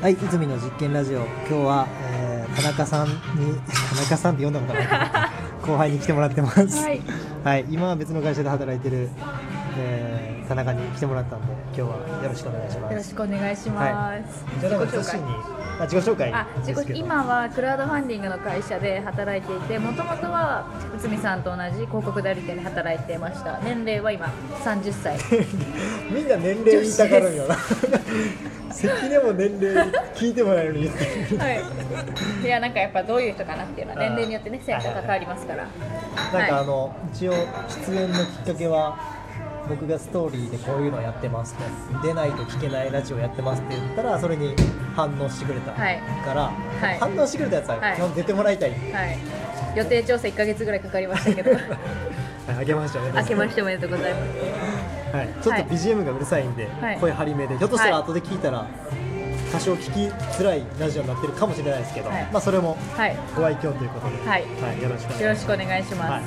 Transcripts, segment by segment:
はい、泉の実験ラジオ、今日は、えー、田中さんに、田中さんって呼んだことない 後輩に来てもらってます。はい、はい、今は別の会社で働いてる、えー、田中に来てもらったんで、今日はよろしくお願いします。よろしくお願いします。じゃあ、自己紹介自己紹介あ自。己今はクラウドファンディングの会社で働いていてもともとは内海さんと同じ広告代理店で働いていました。年齢は今30歳。みんな年齢言いたがるんよな。関根も年齢聞いてもらえるのに。はい。いやなんかやっぱどういう人かなっていうのは年齢によってね性格が変わりますから。なんかあはの、一応出演のきっかけは僕がストーリーでこういうのやってますと出ないと聞けないラジオやってますって言ったらそれに反応してくれたから、はい。反応してくれたやつははい。基本出てもらいたい、い、はい、予定調整1か月ぐらいかかりましたけど。はい、あげましたね明けましておめでとうございます。はい、ちょっとはい。BGM がうるさいんで、はい。声張り目でひょっとしたらはい。後で聞いたら多少聞きづらいラジオになってるかもしれないですけど、はい。まあそれもはい。ご愛嬌ということで、はい。よろしくお願いします。よろしくお願いします、は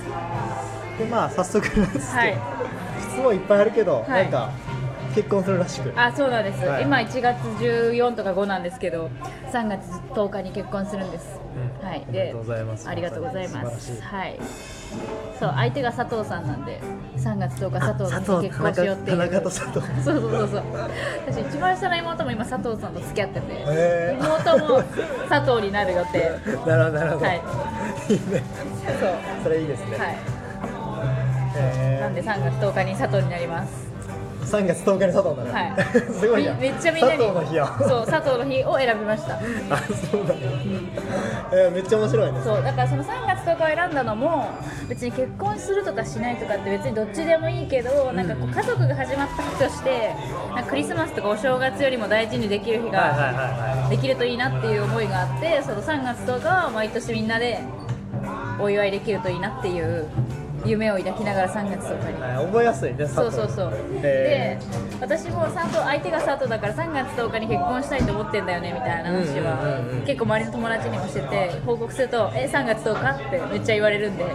い、でまあ早速なんですけど、はい。質問いっぱいあるけど、はい。なんか結婚するらしく。あそうなんです、はい。今1月14とか5なんですけど3月10日に結婚するんです、うん。はい。おめでとうございます。ありがとうございます。はい。そう相手が佐藤さんなんで3月10日佐藤さんと結婚しようっていう。田中と佐藤。そうそうそうそう。私一番下の妹も今佐藤さんと付き合ってて妹も佐藤になる予定。なるほどなるほど、はい。いいね。そう。それいいですね、はい。へー。なんで3月10日に佐藤になります3月10日に佐藤なの、はい。すごいめっちゃみんなに佐藤の日やそう佐藤の日を選びました。あそうだね、えーめっちゃ面白いね。そうだからその3月10日を選んだのも別に結婚するとかしないとかって別にどっちでもいいけどなんかこう家族が始まった日としてなんかクリスマスとかお正月よりも大事にできる日ができるといいなっていう思いがあってその3月10日は毎年みんなでお祝いできるといいなっていう夢を抱きながら3月10日にい、はい、覚えやすいねそうそうそう。へで私も佐藤相手が佐藤だから3月10日に結婚したいと思ってんだよねみたいな話は結構周りの友達にもしてて報告すると「え3月10日?」ってめっちゃ言われるんで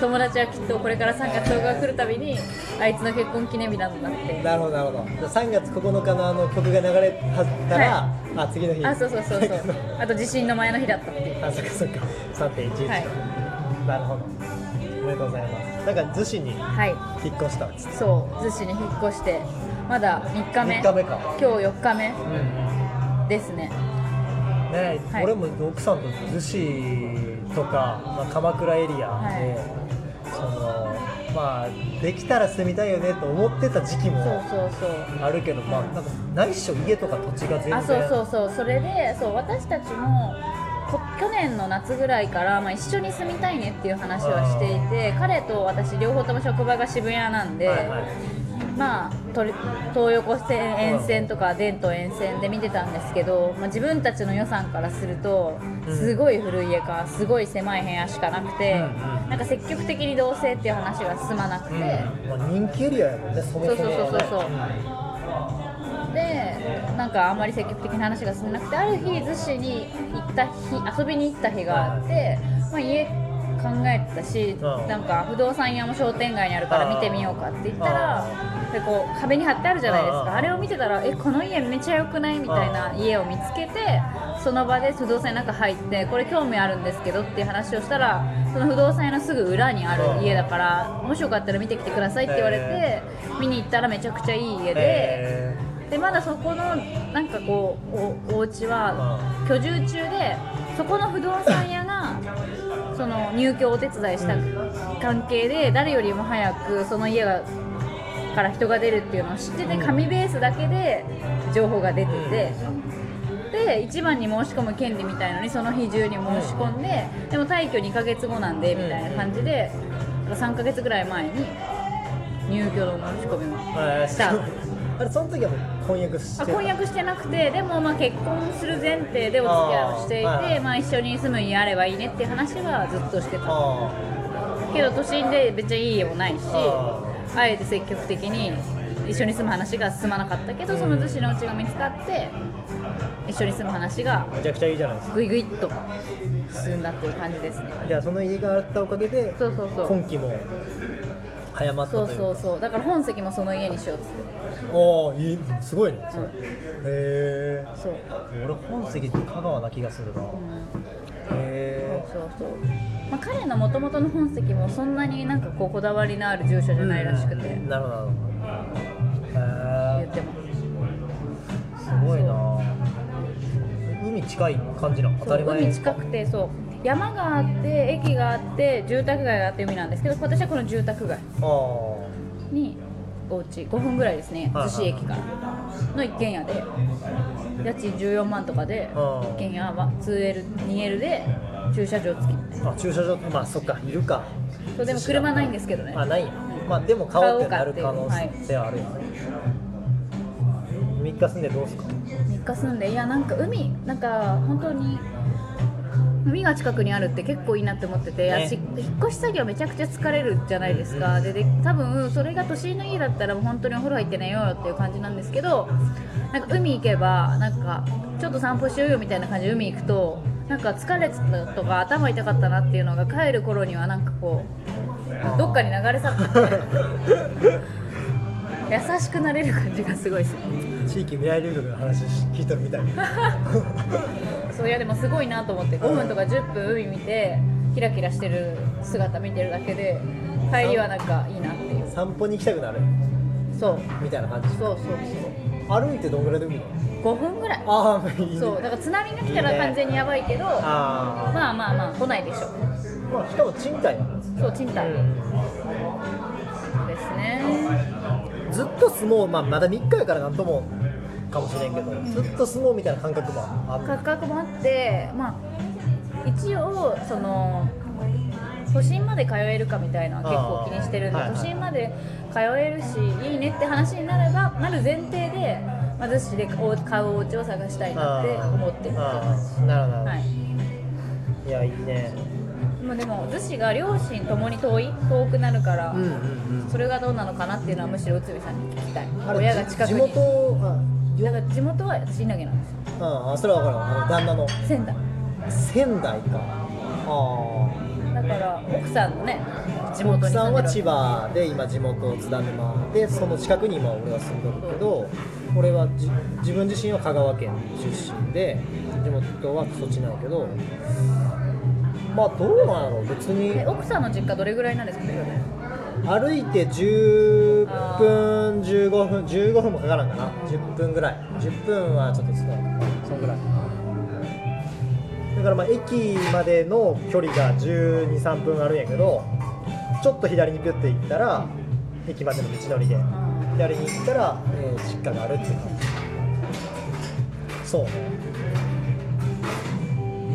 友達はきっとこれから3月10日が来るたびにあいつの結婚記念日なんだって。なるほどなるほど。3月9日のあの曲が流れたら、はあ次の日。あそうそうそうそう。あと地震の前の日だったっていう。あそっかそっか。3.11、はい。なるほどおめでとうございます。なんか逗子にはい。引っ越した。んですそう逗子に引っ越してまだ3日目。3日目か。今日4日目うんですね。ね、はい。俺も奥さんと逗子とか、まあ、鎌倉エリアで、はい。そのまあできたら住みたいよねと思ってた時期もそうそうあるけどまあなんかないっしょ家とか土地が全然。あそうそうそう。それでそう私たちもこ去年の夏ぐらいから、まあ、一緒に住みたいねっていう話はしていて彼と私両方とも職場が渋谷なんで、はいはい。まあ東横線沿線とか伝統沿線で見てたんですけど、まあ、自分たちの予算からするとうん。すごい古い家かすごい狭い部屋しかなくて、うんうんなんか積極的に同棲っていう話が進まなくて。うん。まあ、人気エリアやもんねそもそも。そうそうそうそうでなんかあんまり積極的な話が進んでなくてある日逗子に行った日遊びに行った日があって、まあ、家考えてたし、うん。なんか不動産屋も商店街にあるから見てみようかって言ったらでこう壁に貼ってあるじゃないですうん。かあれを見てたらえこの家めちゃ良くないみたいな家を見つけてその場で不動産屋の中入ってこれ興味あるんですけどっていう話をしたらその不動産屋のすぐ裏にある家だからもしよかったら見てきてくださいって言われて見に行ったらめちゃくちゃいい家で。へでまだそこのなんかこうおお家は居住中でそこの不動産屋がその入居をお手伝いした関係で誰よりも早くその家がから人が出るっていうのを知ってて紙ベースだけで情報が出てて。で一番に申し込む権利みたいのにその日中に申し込んででも退去2ヶ月後なんでみたいな感じで3ヶ月ぐらい前に入居の申し込みをーしたあれその時は婚約してたあ婚約してなくてでもまあ結婚する前提でお付き合いをしていてあー。はいまあ、一緒に住む家あればいいねっていう話はずっとしてた。あけど都心で別にいい家もないしああえて積極的に一緒に住む話が進まなかったけどその逗子のうちが見つかって一緒に住む話がめちゃくちゃいいじゃないですか。ぐいぐいっと進んだっていう感じですね。じゃあその家があったおかげでそうそうそう。今期も早まったというか。そうそうそうだから本籍もその家にしようっつって。おおいいすごいね。それう。んへえそう、俺本籍って香川な気がするな。うん、へえそうそうそう、まあ、彼のもともとの本籍もそんなになんかこうこだわりのある住所じゃないらしくて、なるほどなるほど。へ言ってもえすごいな。海近い感じなの？当たり前。そう海近くてそう山があって駅があって住宅街があって海なんですけど私はこの住宅街あにお家5分ぐらいですねはい逗子駅から。の一軒家で家賃14万とかであ一軒家は 2L、2L で駐車場付き。ああ駐車場まあそっかいるか。そうでも車ないんですけどね。あないまあでも買おうってなる可能性はあるよね、3日住んでどうすか？3日住んでいやなんか海なんか本当に海が近くにあるって結構いいなって思ってて、ね。し引っ越し作業めちゃくちゃ疲れるじゃないですか、でで多分それが都心の家だったらもう本当にお風呂入って寝ようよっていう感じなんですけどなんか海行けばなんかちょっと散歩しようよみたいな感じで海行くとなんか疲れてたとか頭痛かったなっていうのが帰る頃にはなんかこうどっかに流れ去ってて 優しくなれる感じがすごいですね地域未来留学の話聞いとるみたい。そういやでもすごいなと思って5分とか10分海見てキラキラしてる姿見てるだけで帰りはなんかいいなっていう。散歩に行きたくなる。そう。みたいな感じ。そうそうそう。歩いてどんぐらいで海なの？5分ぐらい。ああいいね。そうだから津波が来たら完全にやばいけどあまあまあまあ来ないでしょ。あまあしかも賃貸そう賃貸。ですずっと相撲、まあ、まだ3日やからなんともかもしれんけど、ずっと相撲みたいな感覚もある。価格もあってまあ一応その都心まで通えるかみたいな結構気にしてるんで、都心まで通えるしいいねって話になればなる前提でまず市でお買うお家を探したいなって思ってるなるほど。はい。い、やいいねまあでも逗子が両親ともに遠い遠くなるから、うんうんうん。それがどうなのかなっていうのはむしろ内海さんに聞きたい。親が近くに。地元あだから地元は私稲毛なんですよ。ああそれは分かる旦那の。仙台。仙台か。あだから奥さんのね地あ元に奥さんは千葉で今地元津田沼。でその近くに今俺は住んでるけど俺はじ自分自身は香川県出身で地元はそっちなんやけどまあどうなんやろう別に。え奥さんの実家どれぐらいなんですか歩いて10分15分15分もかからんかな。10分ぐらい。10分はちょっと少ない。そんぐらい。だからまあ駅までの距離が1 2 3分あるんやけどちょっと左にピュッて行ったら駅までの道のりで左に行ったら、えー実家があるっていう感じ。そう。ね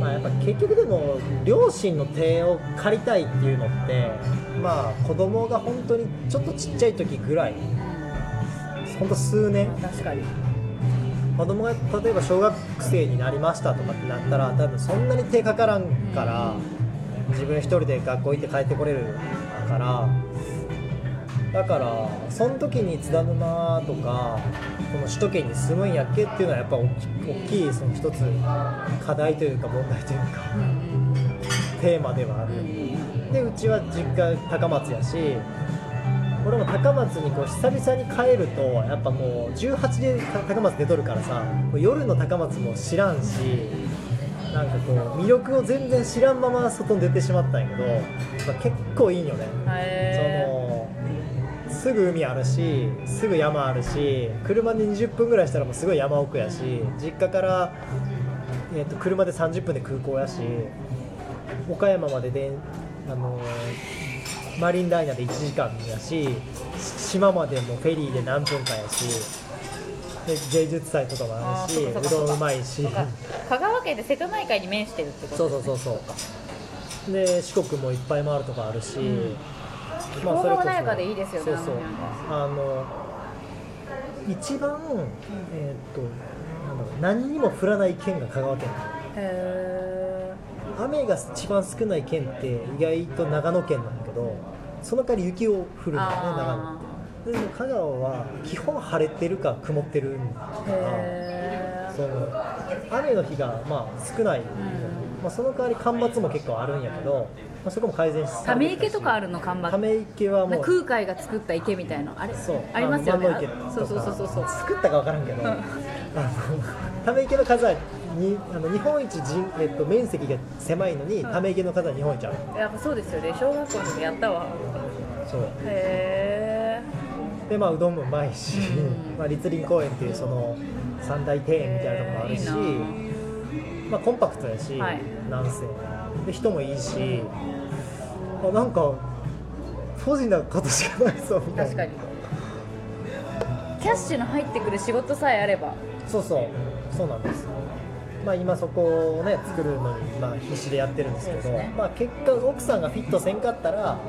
まあやっぱ結局でも両親の手を借りたいっていうのってまあ子供が本当にちょっとちっちゃい時ぐらい。本当数年。確かに。子供が例えば小学生になりましたとかってなったら多分そんなに手かからんから自分一人で学校行って帰ってこれるからだからその時に津田沼とかこの首都圏に住むんやっけっていうのはやっぱ大きいその一つ課題というか問題というかテーマではある。でうちは実家高松やし俺も高松にこう久々に帰るとやっぱもう18で高松出とるからさ夜の高松も知らんしなんかこう魅力を全然知らんまま外に出てしまったんやけど、まあ、結構いいんよね、すぐ海あるしすぐ山あるし車で20分ぐらいしたらもうすごい山奥やし実家から、えー、と車で30分で空港やし岡山までであのマリンダイナで1時間やし島までもフェリーで何分かやしで芸術祭とかもあるしうどんうまいし。香川県で瀬戸内海に面してるってことそうそうそうそう。で四国もいっぱい回るとこあるし、んま気候が穏やかでいいですよねそうそう。あの一番、えーっとなんだろう何にも降らない県が香川県。へ雨が一番少ない県って意外と長野県なんだけどその代わり雪を降るんだよね長野。あってでも香川は基本晴れてるか曇ってるんだかー。らへその雨の日がまあ少ない、んまあ、その代わり干ばつも結構あるんやけどあ、そこも改善したため池とかあるの看板ため池はもう空海が作った池みたいなあれそうありますよねそうそうそうそうそう作ったか分からんけど、ため池の数はにあの日本一人、えっと、面積が狭いのに、うんため池の数は日本一あるやっぱそうですよね小学校の時やったわそうへでまあうどんもうまいし、うんまあ、律林公園っていうその三大庭園みたいなところもあるし、いいまあ、コンパクトやし、はい。なんせ。で人もいいし、あなんかポジなことしかないぞみたいな。確かに。キャッシュの入ってくる仕事さえあれば。そうそう。そうなんです。まあ今そこをね作るのにまあ必死でやってるんですけどね。まあ結果奥さんがフィットせんかったら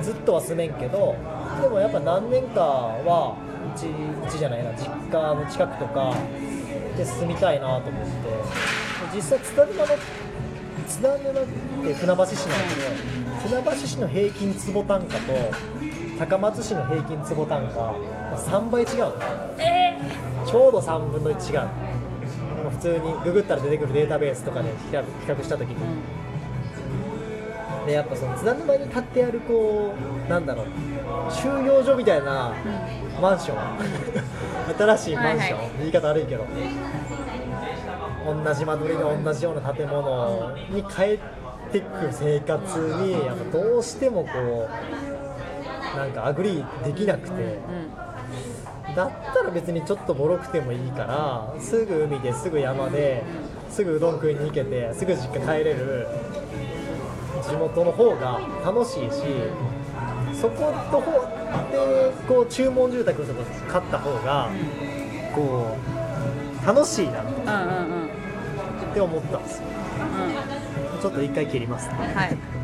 ずっとは住めんけどでもやっぱ何年かはうちうちじゃないな実家の近くとかで住みたいなと思って実際津田沼の津田沼って船橋市なんですけど船橋市の平均坪単価と高松市の平均坪単価まあ3倍違うのえちょうど3分の1違う。普通にググったら出てくるデータベースとかで比較比較した時に、でやっぱその津田沼に買ってあるこうなんだろう。収容所みたいなマンション。新しいマンション、はいは言い方悪いけど同じ間取りの同じような建物に帰ってく生活にやっぱどうしてもこうなんか agree できなくて。うん。だったら別にちょっとボロくてもいいからすぐ海ですぐ山ですぐうどん食いに行けてすぐ実家帰れる。地元の方が楽しいしそことほでこう注文住宅とか買った方がこう楽しいな。っうんうんうんて思ったんですよ。うん。ちょっと一回切りますね。はい